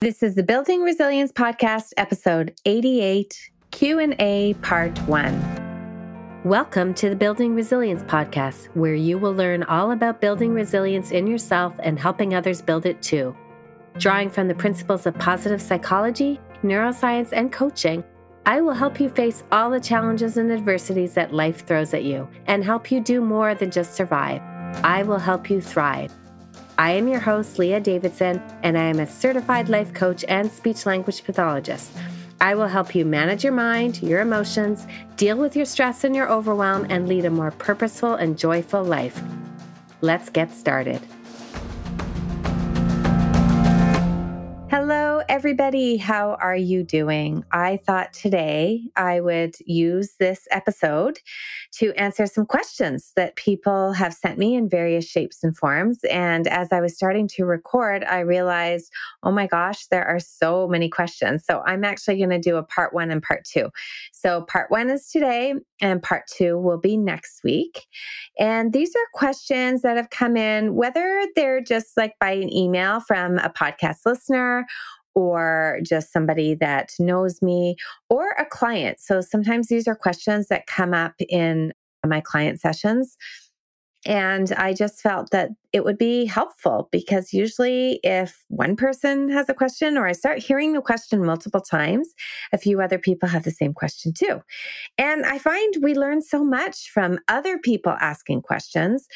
This is the Building Resilience podcast episode 88 Q&A part 1. Welcome to the Building Resilience podcast where you will learn all about building resilience in yourself and helping others build it too. Drawing from the principles of positive psychology, neuroscience, and coaching, I will help you face all the challenges and adversities that life throws at you and help you do more than just survive. I will help you thrive. I am your host, Leah Davidson, and I am a certified life coach and speech language pathologist. I will help you manage your mind, your emotions, deal with your stress and your overwhelm, and lead a more purposeful and joyful life. Let's get started. Hello, everybody. How are you doing? I thought today I would use this episode to answer some questions that people have sent me in various shapes and forms. And as I was starting to record, I realized, oh my gosh, there are so many questions. So I'm actually going to do a part one and part two. So part one is today, and part two will be next week. And these are questions that have come in, whether they're just like by an email from a podcast listener or just somebody that knows me or a client. So sometimes these are questions that come up in my client sessions. And I just felt that it would be helpful because usually, if one person has a question or I start hearing the question multiple times, a few other people have the same question too. And I find we learn so much from other people asking questions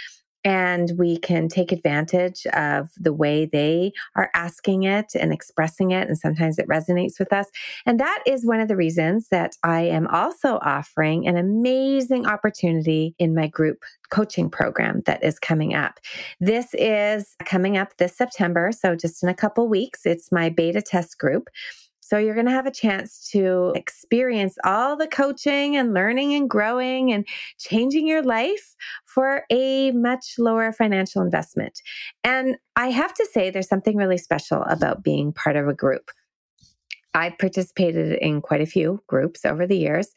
and we can take advantage of the way they are asking it and expressing it. And sometimes it resonates with us. And that is one of the reasons that I am also offering an amazing opportunity in my group coaching program that is coming up. This is coming up this September. So just in a couple weeks, it's my beta test group. So you're going to have a chance to experience all the coaching and learning and growing and changing your life for a much lower financial investment. And I have to say, there's something really special about being part of a group. I've participated in quite a few groups over the years,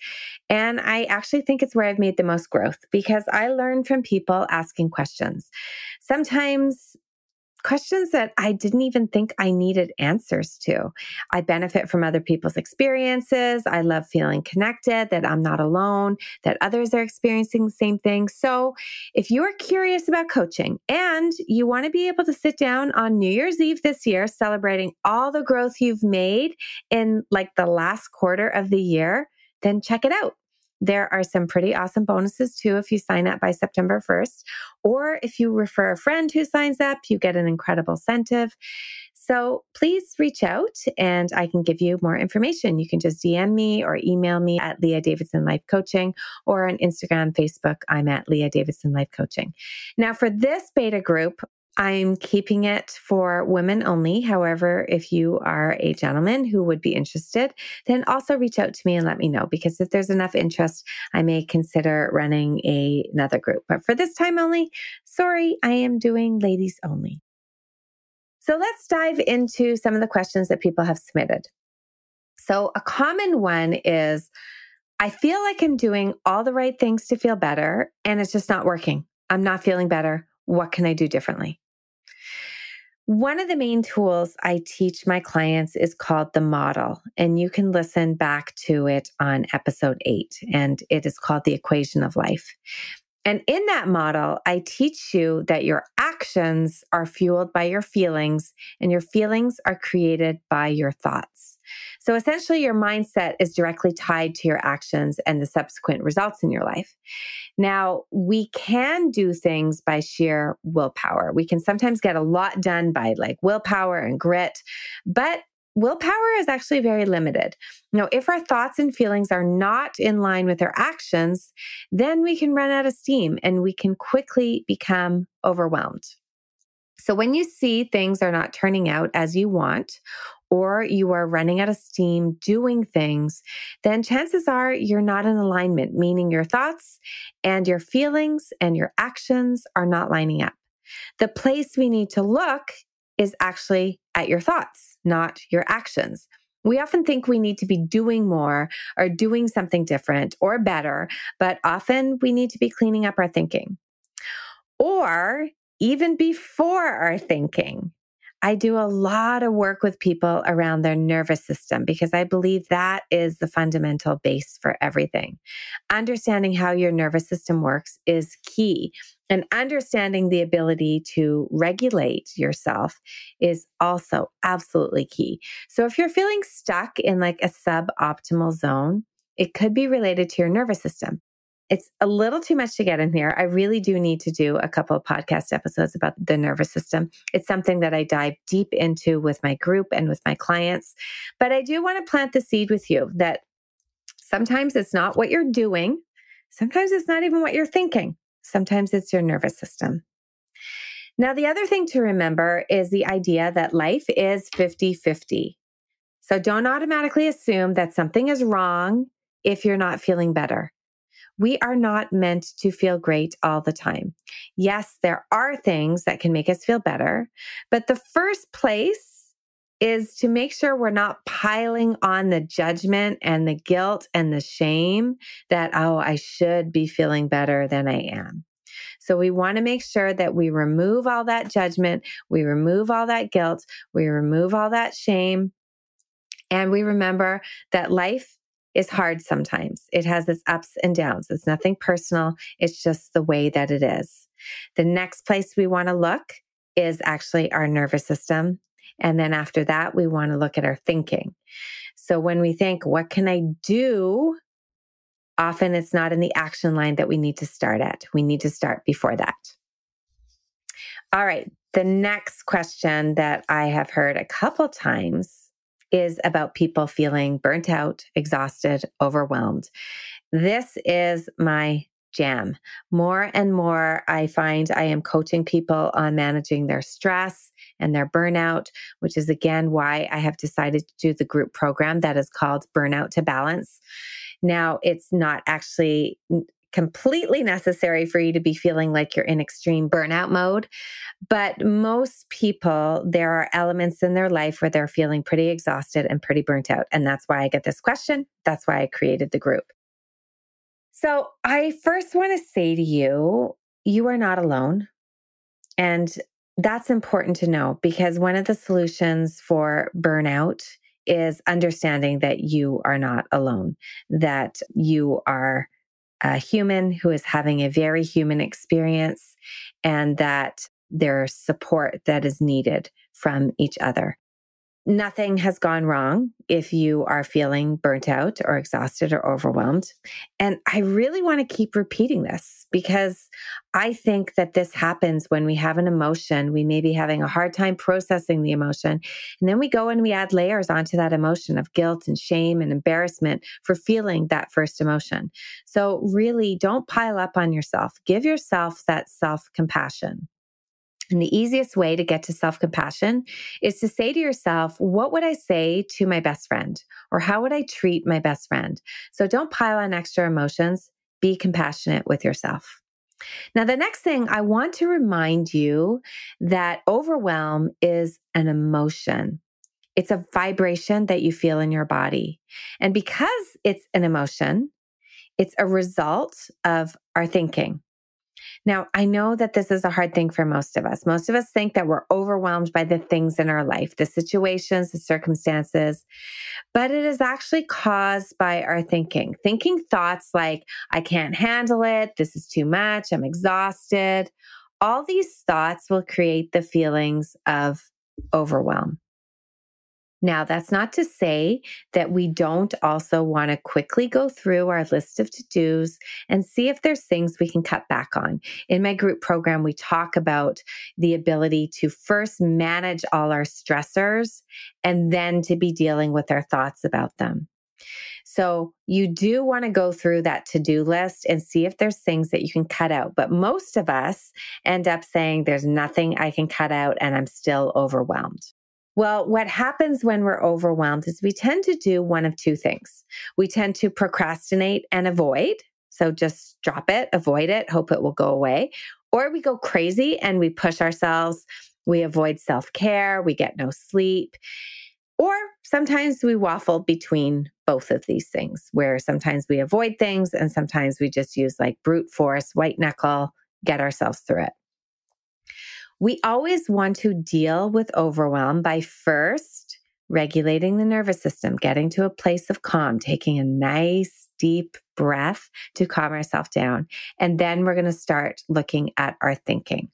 and I actually think it's where I've made the most growth because I learn from people asking questions. Sometimes questions that I didn't even think I needed answers to. I benefit from other people's experiences. I love feeling connected, that I'm not alone, that others are experiencing the same thing. So, if you are curious about coaching and you want to be able to sit down on New Year's Eve this year, celebrating all the growth you've made in like the last quarter of the year, then check it out. There are some pretty awesome bonuses too if you sign up by September 1st. Or if you refer a friend who signs up, you get an incredible incentive. So please reach out and I can give you more information. You can just DM me or email me at Leah Davidson Life Coaching or on Instagram, Facebook, I'm at Leah Davidson Life Coaching. Now, for this beta group, I'm keeping it for women only. However, if you are a gentleman who would be interested, then also reach out to me and let me know because if there's enough interest, I may consider running a, another group. But for this time only, sorry, I am doing ladies only. So let's dive into some of the questions that people have submitted. So, a common one is I feel like I'm doing all the right things to feel better, and it's just not working. I'm not feeling better. What can I do differently? One of the main tools I teach my clients is called the model, and you can listen back to it on episode eight, and it is called the equation of life. And in that model, I teach you that your actions are fueled by your feelings, and your feelings are created by your thoughts. So essentially, your mindset is directly tied to your actions and the subsequent results in your life. Now, we can do things by sheer willpower. We can sometimes get a lot done by like willpower and grit, but willpower is actually very limited. Now, if our thoughts and feelings are not in line with our actions, then we can run out of steam and we can quickly become overwhelmed. So, when you see things are not turning out as you want, or you are running out of steam doing things, then chances are you're not in alignment, meaning your thoughts and your feelings and your actions are not lining up. The place we need to look is actually at your thoughts, not your actions. We often think we need to be doing more or doing something different or better, but often we need to be cleaning up our thinking. Or even before our thinking, I do a lot of work with people around their nervous system because I believe that is the fundamental base for everything. Understanding how your nervous system works is key. And understanding the ability to regulate yourself is also absolutely key. So if you're feeling stuck in like a suboptimal zone, it could be related to your nervous system it's a little too much to get in here. I really do need to do a couple of podcast episodes about the nervous system. It's something that I dive deep into with my group and with my clients. But I do want to plant the seed with you that sometimes it's not what you're doing, sometimes it's not even what you're thinking, sometimes it's your nervous system. Now, the other thing to remember is the idea that life is 50 50. So don't automatically assume that something is wrong if you're not feeling better. We are not meant to feel great all the time. Yes, there are things that can make us feel better, but the first place is to make sure we're not piling on the judgment and the guilt and the shame that, oh, I should be feeling better than I am. So we want to make sure that we remove all that judgment, we remove all that guilt, we remove all that shame, and we remember that life is hard sometimes. It has its ups and downs. It's nothing personal. It's just the way that it is. The next place we want to look is actually our nervous system. And then after that, we want to look at our thinking. So when we think, what can I do? Often it's not in the action line that we need to start at. We need to start before that. All right. The next question that I have heard a couple times is about people feeling burnt out, exhausted, overwhelmed. This is my jam. More and more, I find I am coaching people on managing their stress and their burnout, which is again why I have decided to do the group program that is called Burnout to Balance. Now, it's not actually completely necessary for you to be feeling like you're in extreme burnout mode. But most people, there are elements in their life where they're feeling pretty exhausted and pretty burnt out. And that's why I get this question. That's why I created the group. So I first want to say to you, you are not alone. And that's important to know because one of the solutions for burnout is understanding that you are not alone, that you are a human who is having a very human experience and that there's support that is needed from each other nothing has gone wrong if you are feeling burnt out or exhausted or overwhelmed. And I really want to keep repeating this because I think that this happens when we have an emotion. We may be having a hard time processing the emotion. And then we go and we add layers onto that emotion of guilt and shame and embarrassment for feeling that first emotion. So, really, don't pile up on yourself. Give yourself that self compassion. And the easiest way to get to self compassion is to say to yourself, what would I say to my best friend? Or how would I treat my best friend? So don't pile on extra emotions. Be compassionate with yourself. Now, the next thing I want to remind you that overwhelm is an emotion. It's a vibration that you feel in your body. And because it's an emotion, it's a result of our thinking. Now, I know that this is a hard thing for most of us. Most of us think that we're overwhelmed by the things in our life, the situations, the circumstances, but it is actually caused by our thinking. Thinking thoughts like, I can't handle it, this is too much, I'm exhausted. All these thoughts will create the feelings of overwhelm. Now, that's not to say that we don't also want to quickly go through our list of to dos and see if there's things we can cut back on. In my group program, we talk about the ability to first manage all our stressors and then to be dealing with our thoughts about them. So you do want to go through that to do list and see if there's things that you can cut out. But most of us end up saying, there's nothing I can cut out and I'm still overwhelmed. Well, what happens when we're overwhelmed is we tend to do one of two things. We tend to procrastinate and avoid. So just drop it, avoid it, hope it will go away. Or we go crazy and we push ourselves. We avoid self care. We get no sleep. Or sometimes we waffle between both of these things, where sometimes we avoid things and sometimes we just use like brute force, white knuckle, get ourselves through it. We always want to deal with overwhelm by first regulating the nervous system, getting to a place of calm, taking a nice deep breath to calm ourselves down. And then we're going to start looking at our thinking.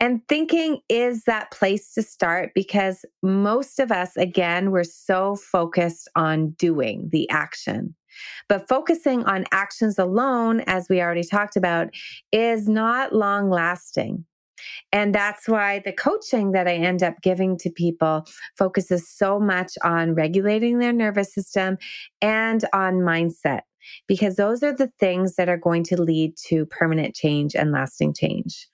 And thinking is that place to start because most of us, again, we're so focused on doing the action. But focusing on actions alone, as we already talked about, is not long lasting. And that's why the coaching that I end up giving to people focuses so much on regulating their nervous system and on mindset, because those are the things that are going to lead to permanent change and lasting change.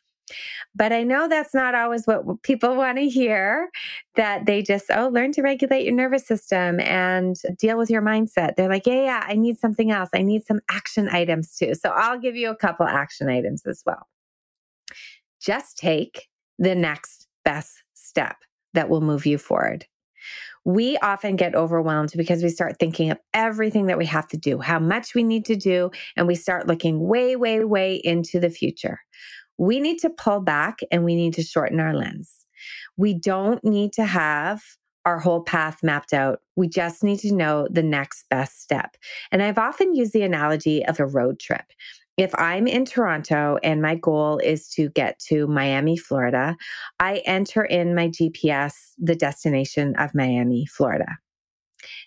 But I know that's not always what people want to hear that they just, oh, learn to regulate your nervous system and deal with your mindset. They're like, yeah, yeah, I need something else. I need some action items too. So I'll give you a couple action items as well. Just take the next best step that will move you forward. We often get overwhelmed because we start thinking of everything that we have to do, how much we need to do, and we start looking way, way, way into the future we need to pull back and we need to shorten our lens. We don't need to have our whole path mapped out. We just need to know the next best step. And I've often used the analogy of a road trip. If I'm in Toronto and my goal is to get to Miami, Florida, I enter in my GPS the destination of Miami, Florida.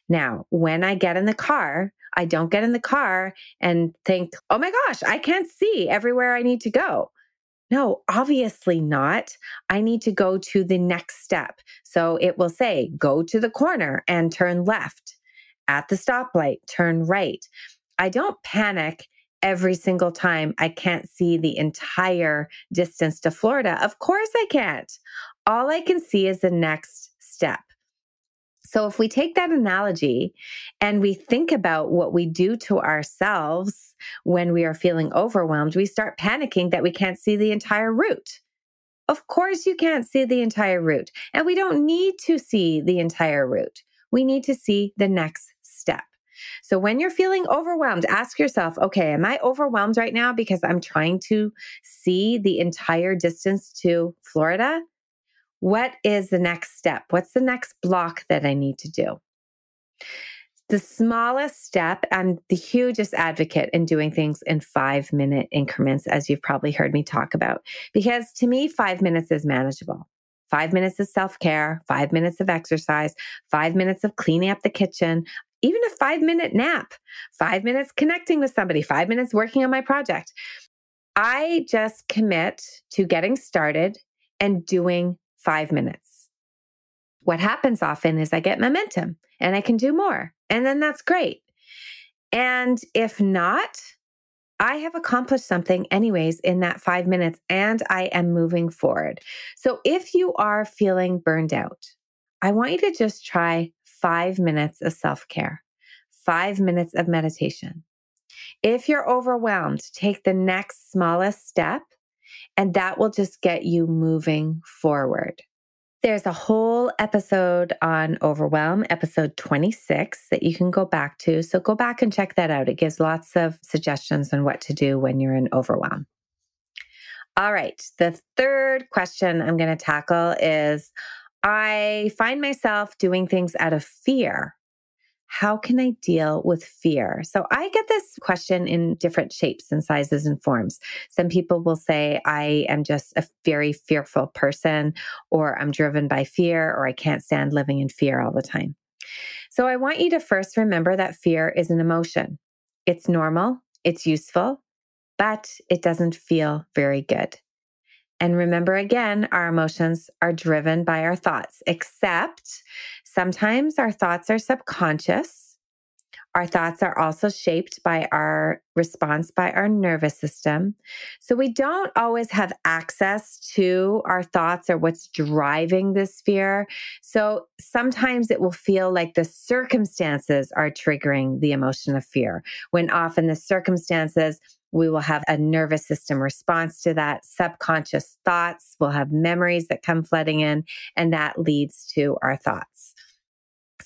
Now, when I get in the car, I don't get in the car and think, oh my gosh, I can't see everywhere I need to go. No, obviously not. I need to go to the next step. So it will say, go to the corner and turn left. At the stoplight, turn right. I don't panic every single time I can't see the entire distance to Florida. Of course I can't. All I can see is the next step. So if we take that analogy and we think about what we do to ourselves when we are feeling overwhelmed, we start panicking that we can't see the entire route. Of course, you can't see the entire route, and we don't need to see the entire route. We need to see the next. So when you're feeling overwhelmed, ask yourself, okay, am I overwhelmed right now because I'm trying to see the entire distance to Florida? What is the next step? What's the next block that I need to do? The smallest step, I'm the hugest advocate in doing things in five minute increments, as you've probably heard me talk about, because to me, five minutes is manageable. Five minutes of self care, five minutes of exercise, five minutes of cleaning up the kitchen, even a five minute nap, five minutes connecting with somebody, five minutes working on my project. I just commit to getting started and doing five minutes. What happens often is I get momentum and I can do more. And then that's great. And if not, I have accomplished something, anyways, in that five minutes and I am moving forward. So if you are feeling burned out, I want you to just try five minutes of self care, five minutes of meditation. If you're overwhelmed, take the next smallest step and that will just get you moving forward. There's a whole episode on overwhelm, episode 26, that you can go back to. So go back and check that out. It gives lots of suggestions on what to do when you're in overwhelm. All right. The third question I'm going to tackle is I find myself doing things out of fear how can I deal with fear? So I get this question in different shapes and sizes and forms. Some people will say, I am just a very fearful person, or I'm driven by fear, or I can't stand living in fear all the time. So I want you to first remember that fear is an emotion. It's normal, it's useful, but it doesn't feel very good. And remember again, our emotions are driven by our thoughts, except sometimes our thoughts are subconscious. Our thoughts are also shaped by our response by our nervous system. So we don't always have access to our thoughts or what's driving this fear. So sometimes it will feel like the circumstances are triggering the emotion of fear, when often the circumstances we will have a nervous system response to that, subconscious thoughts. We'll have memories that come flooding in, and that leads to our thoughts.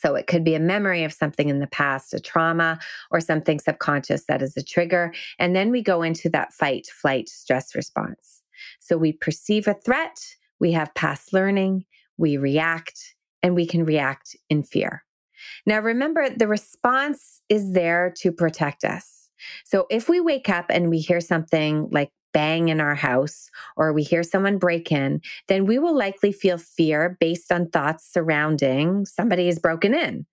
So it could be a memory of something in the past, a trauma, or something subconscious that is a trigger. And then we go into that fight, flight, stress response. So we perceive a threat, we have past learning, we react, and we can react in fear. Now, remember, the response is there to protect us. So if we wake up and we hear something like bang in our house or we hear someone break in, then we will likely feel fear based on thoughts surrounding somebody is broken in.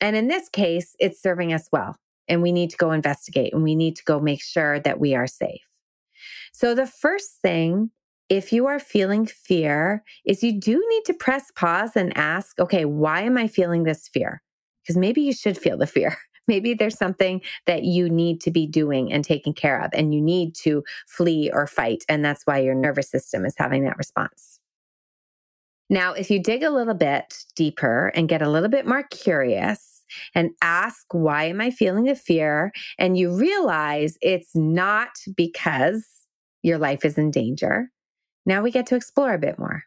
And in this case, it's serving us well. And we need to go investigate and we need to go make sure that we are safe. So, the first thing, if you are feeling fear, is you do need to press pause and ask, okay, why am I feeling this fear? Because maybe you should feel the fear. Maybe there's something that you need to be doing and taking care of, and you need to flee or fight. And that's why your nervous system is having that response. Now, if you dig a little bit deeper and get a little bit more curious and ask, why am I feeling the fear? And you realize it's not because your life is in danger. Now we get to explore a bit more.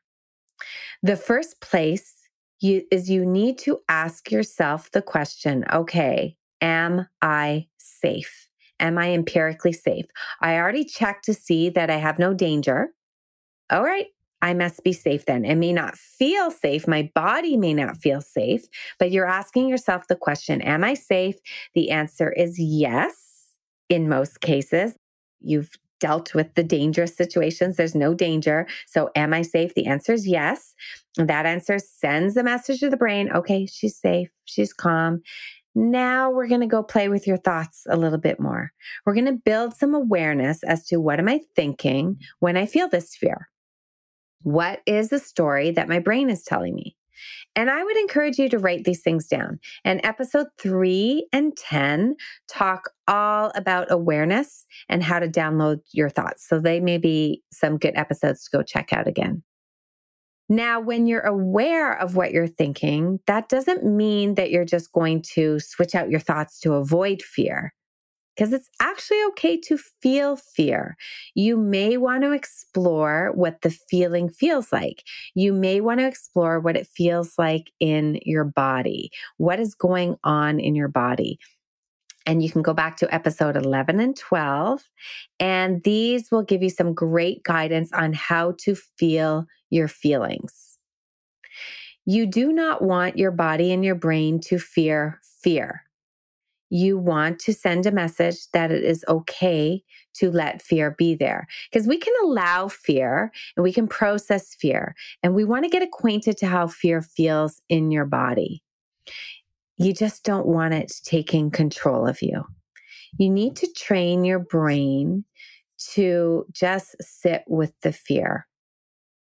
The first place you, is you need to ask yourself the question okay, am I safe? Am I empirically safe? I already checked to see that I have no danger. All right, I must be safe then. It may not feel safe. My body may not feel safe, but you're asking yourself the question Am I safe? The answer is yes, in most cases. You've dealt with the dangerous situations. There's no danger. So, am I safe? The answer is yes. that answer sends a message to the brain okay, she's safe, she's calm. Now we're going to go play with your thoughts a little bit more. We're going to build some awareness as to what am I thinking when I feel this fear? What is the story that my brain is telling me? And I would encourage you to write these things down. And episode three and 10 talk all about awareness and how to download your thoughts. So they may be some good episodes to go check out again. Now, when you're aware of what you're thinking, that doesn't mean that you're just going to switch out your thoughts to avoid fear because it's actually okay to feel fear. You may want to explore what the feeling feels like. You may want to explore what it feels like in your body. What is going on in your body? And you can go back to episode 11 and 12. And these will give you some great guidance on how to feel your feelings. You do not want your body and your brain to fear fear you want to send a message that it is okay to let fear be there. Because we can allow fear and we can process fear, and we want to get acquainted to how fear feels in your body. You just don't want it taking control of you. You need to train your brain to just sit with the fear.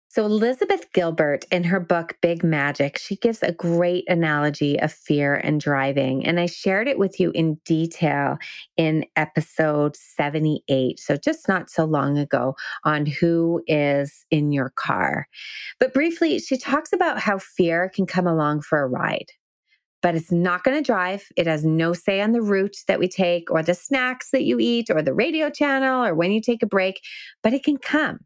So, Elizabeth Gilbert, in her book Big Magic, she gives a great analogy of fear and driving. And I shared it with you in detail in episode 78. So, just not so long ago on who is in your car. But briefly, she talks about how fear can come along for a ride but it's not going to drive. It has no say on the route that we take or the snacks that you eat or the radio channel or when you take a break, but it can come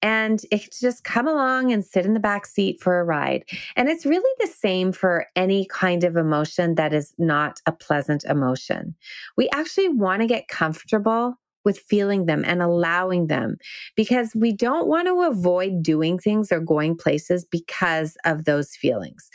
and it can just come along and sit in the back seat for a ride. And it's really the same for any kind of emotion that is not a pleasant emotion. We actually want to get comfortable with feeling them and allowing them because we don't want to avoid doing things or going places because of those feelings.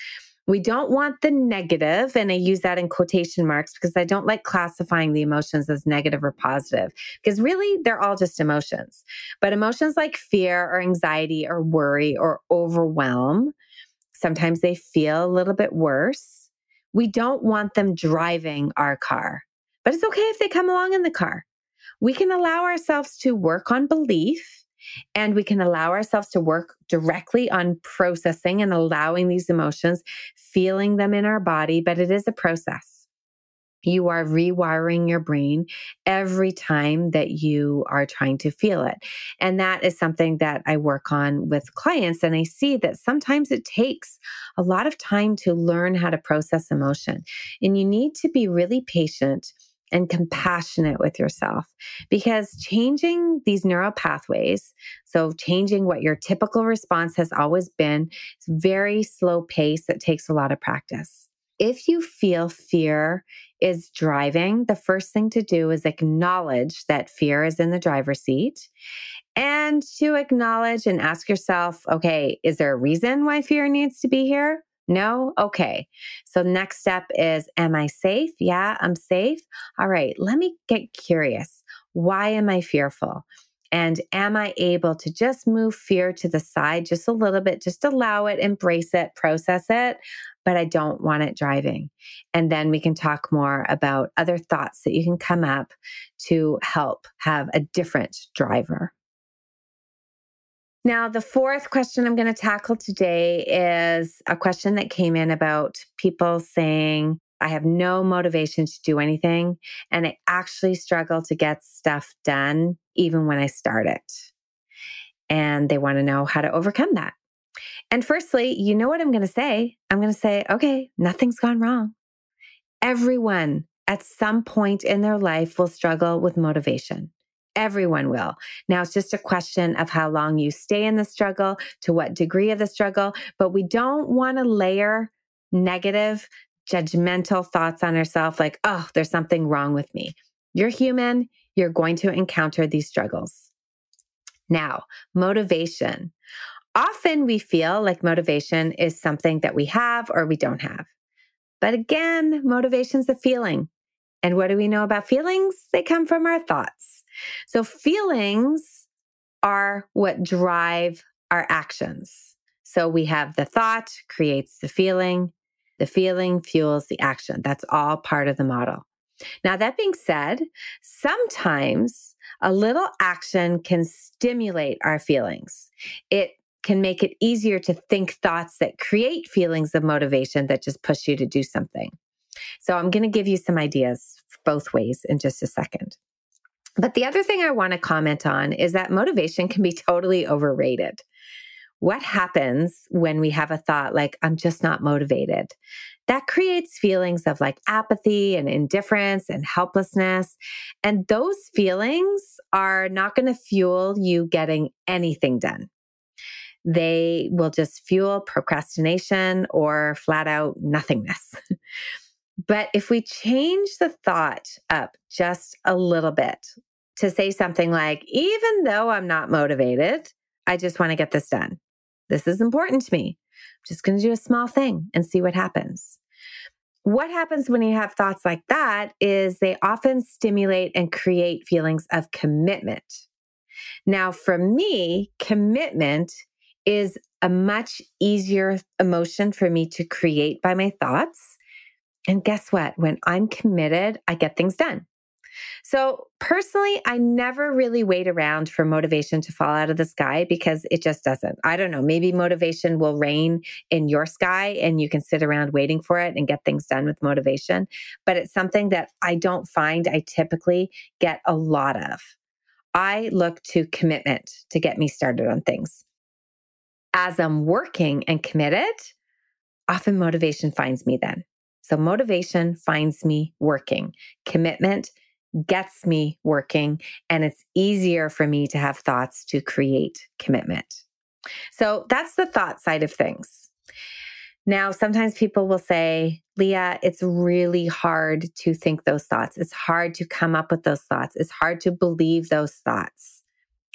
We don't want the negative, and I use that in quotation marks because I don't like classifying the emotions as negative or positive, because really they're all just emotions. But emotions like fear or anxiety or worry or overwhelm, sometimes they feel a little bit worse. We don't want them driving our car, but it's okay if they come along in the car. We can allow ourselves to work on belief and we can allow ourselves to work directly on processing and allowing these emotions, feeling them in our body, but it is a process. You are rewiring your brain every time that you are trying to feel it. And that is something that I work on with clients. And I see that sometimes it takes a lot of time to learn how to process emotion. And you need to be really patient and compassionate with yourself because changing these neural pathways, so changing what your typical response has always been, it's very slow pace that takes a lot of practice. if you feel fear is driving, the first thing to do is acknowledge that fear is in the driver's seat and to acknowledge and ask yourself, okay, is there a reason why fear needs to be here? No? Okay. So, next step is Am I safe? Yeah, I'm safe. All right, let me get curious. Why am I fearful? And am I able to just move fear to the side just a little bit, just allow it, embrace it, process it, but I don't want it driving? And then we can talk more about other thoughts that you can come up to help have a different driver. Now, the fourth question I'm going to tackle today is a question that came in about people saying, I have no motivation to do anything, and I actually struggle to get stuff done even when I start it. And they want to know how to overcome that. And firstly, you know what I'm going to say? I'm going to say, okay, nothing's gone wrong. Everyone at some point in their life will struggle with motivation. Everyone will. Now it's just a question of how long you stay in the struggle, to what degree of the struggle, but we don't want to layer negative, judgmental thoughts on ourselves like, oh, there's something wrong with me. You're human. You're going to encounter these struggles. Now, motivation. Often we feel like motivation is something that we have or we don't have. But again, motivation's a feeling. And what do we know about feelings? They come from our thoughts. So feelings are what drive our actions. So we have the thought creates the feeling, the feeling fuels the action. That's all part of the model. Now, that being said, sometimes a little action can stimulate our feelings. It can make it easier to think thoughts that create feelings of motivation that just push you to do something. So, I'm going to give you some ideas both ways in just a second. But the other thing I want to comment on is that motivation can be totally overrated. What happens when we have a thought like, I'm just not motivated? That creates feelings of like apathy and indifference and helplessness. And those feelings are not going to fuel you getting anything done. They will just fuel procrastination or flat out nothingness. But if we change the thought up just a little bit to say something like, even though I'm not motivated, I just want to get this done. This is important to me. I'm just going to do a small thing and see what happens. What happens when you have thoughts like that is they often stimulate and create feelings of commitment. Now, for me, commitment is a much easier emotion for me to create by my thoughts and guess what? When I'm committed, I get things done. So, personally, I never really wait around for motivation to fall out of the sky because it just doesn't. I don't know. Maybe motivation will rain in your sky and you can sit around waiting for it and get things done with motivation. But it's something that I don't find I typically get a lot of. I look to commitment to get me started on things. As I'm working and committed, often motivation finds me then. So motivation finds me working. Commitment gets me working. And it's easier for me to have thoughts to create commitment. So that's the thought side of things. Now, sometimes people will say, Leah, it's really hard to think those thoughts. It's hard to come up with those thoughts. It's hard to believe those thoughts.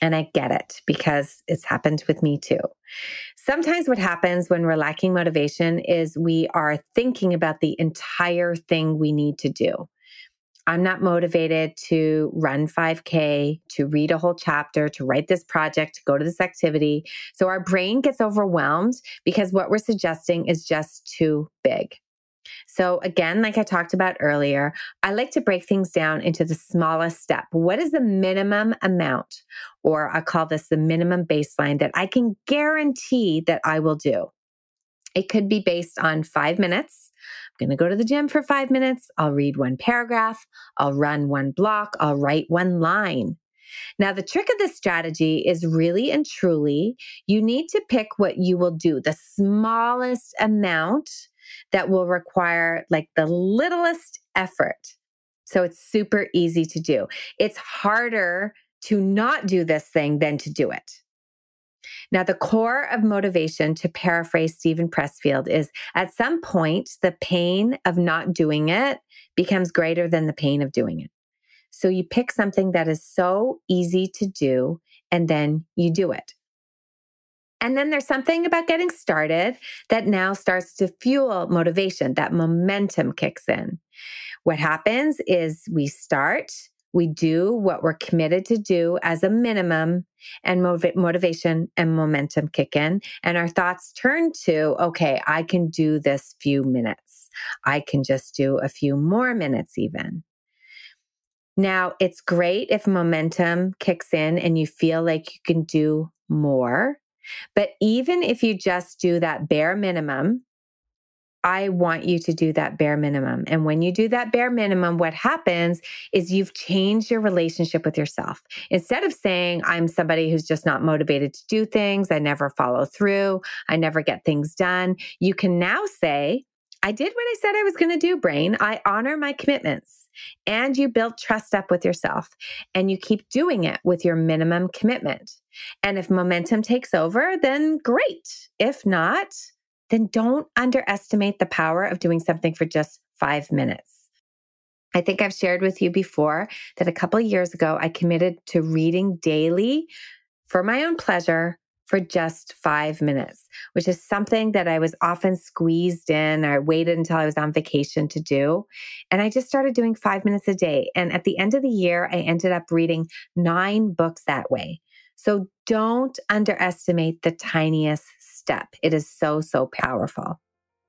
And I get it because it's happened with me too. Sometimes what happens when we're lacking motivation is we are thinking about the entire thing we need to do. I'm not motivated to run 5K, to read a whole chapter, to write this project, to go to this activity. So our brain gets overwhelmed because what we're suggesting is just too big. So, again, like I talked about earlier, I like to break things down into the smallest step. What is the minimum amount, or I call this the minimum baseline that I can guarantee that I will do? It could be based on five minutes. I'm going to go to the gym for five minutes. I'll read one paragraph. I'll run one block. I'll write one line. Now, the trick of this strategy is really and truly you need to pick what you will do, the smallest amount that will require like the littlest effort. So it's super easy to do. It's harder to not do this thing than to do it. Now, the core of motivation, to paraphrase Steven Pressfield, is at some point, the pain of not doing it becomes greater than the pain of doing it. So you pick something that is so easy to do and then you do it. And then there's something about getting started that now starts to fuel motivation, that momentum kicks in. What happens is we start, we do what we're committed to do as a minimum, and motiv- motivation and momentum kick in. And our thoughts turn to, okay, I can do this few minutes. I can just do a few more minutes, even. Now, it's great if momentum kicks in and you feel like you can do more. But even if you just do that bare minimum, I want you to do that bare minimum. And when you do that bare minimum, what happens is you've changed your relationship with yourself. Instead of saying, I'm somebody who's just not motivated to do things, I never follow through, I never get things done, you can now say, I did what I said I was going to do, brain. I honor my commitments. And you build trust up with yourself and you keep doing it with your minimum commitment. And if momentum takes over, then great. If not, then don't underestimate the power of doing something for just five minutes. I think I've shared with you before that a couple years ago, I committed to reading daily for my own pleasure for just five minutes, which is something that I was often squeezed in or waited until I was on vacation to do. And I just started doing five minutes a day. And at the end of the year, I ended up reading nine books that way. So don't underestimate the tiniest step. It is so, so powerful.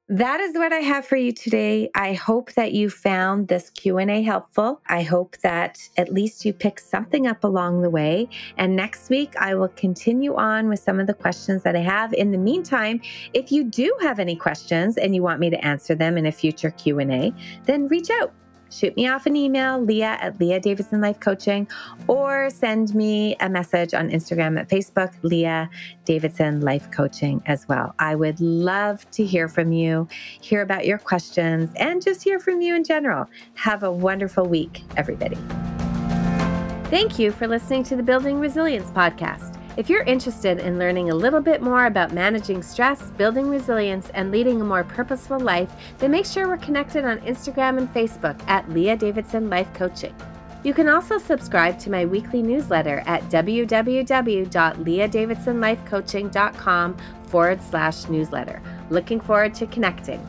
That is what I have for you today. I hope that you found this Q&A helpful. I hope that at least you picked something up along the way. And next week I will continue on with some of the questions that I have. In the meantime, if you do have any questions and you want me to answer them in a future Q&A, then reach out shoot me off an email, leah at Leah Davidson Life Coaching, or send me a message on Instagram at Facebook, Leah Davidson Life Coaching as well. I would love to hear from you, hear about your questions, and just hear from you in general. Have a wonderful week, everybody. Thank you for listening to the Building Resilience Podcast. If you're interested in learning a little bit more about managing stress, building resilience, and leading a more purposeful life, then make sure we're connected on Instagram and Facebook at Leah Davidson Life Coaching. You can also subscribe to my weekly newsletter at www.leahdavidsonlifecoaching.com forward slash newsletter. Looking forward to connecting.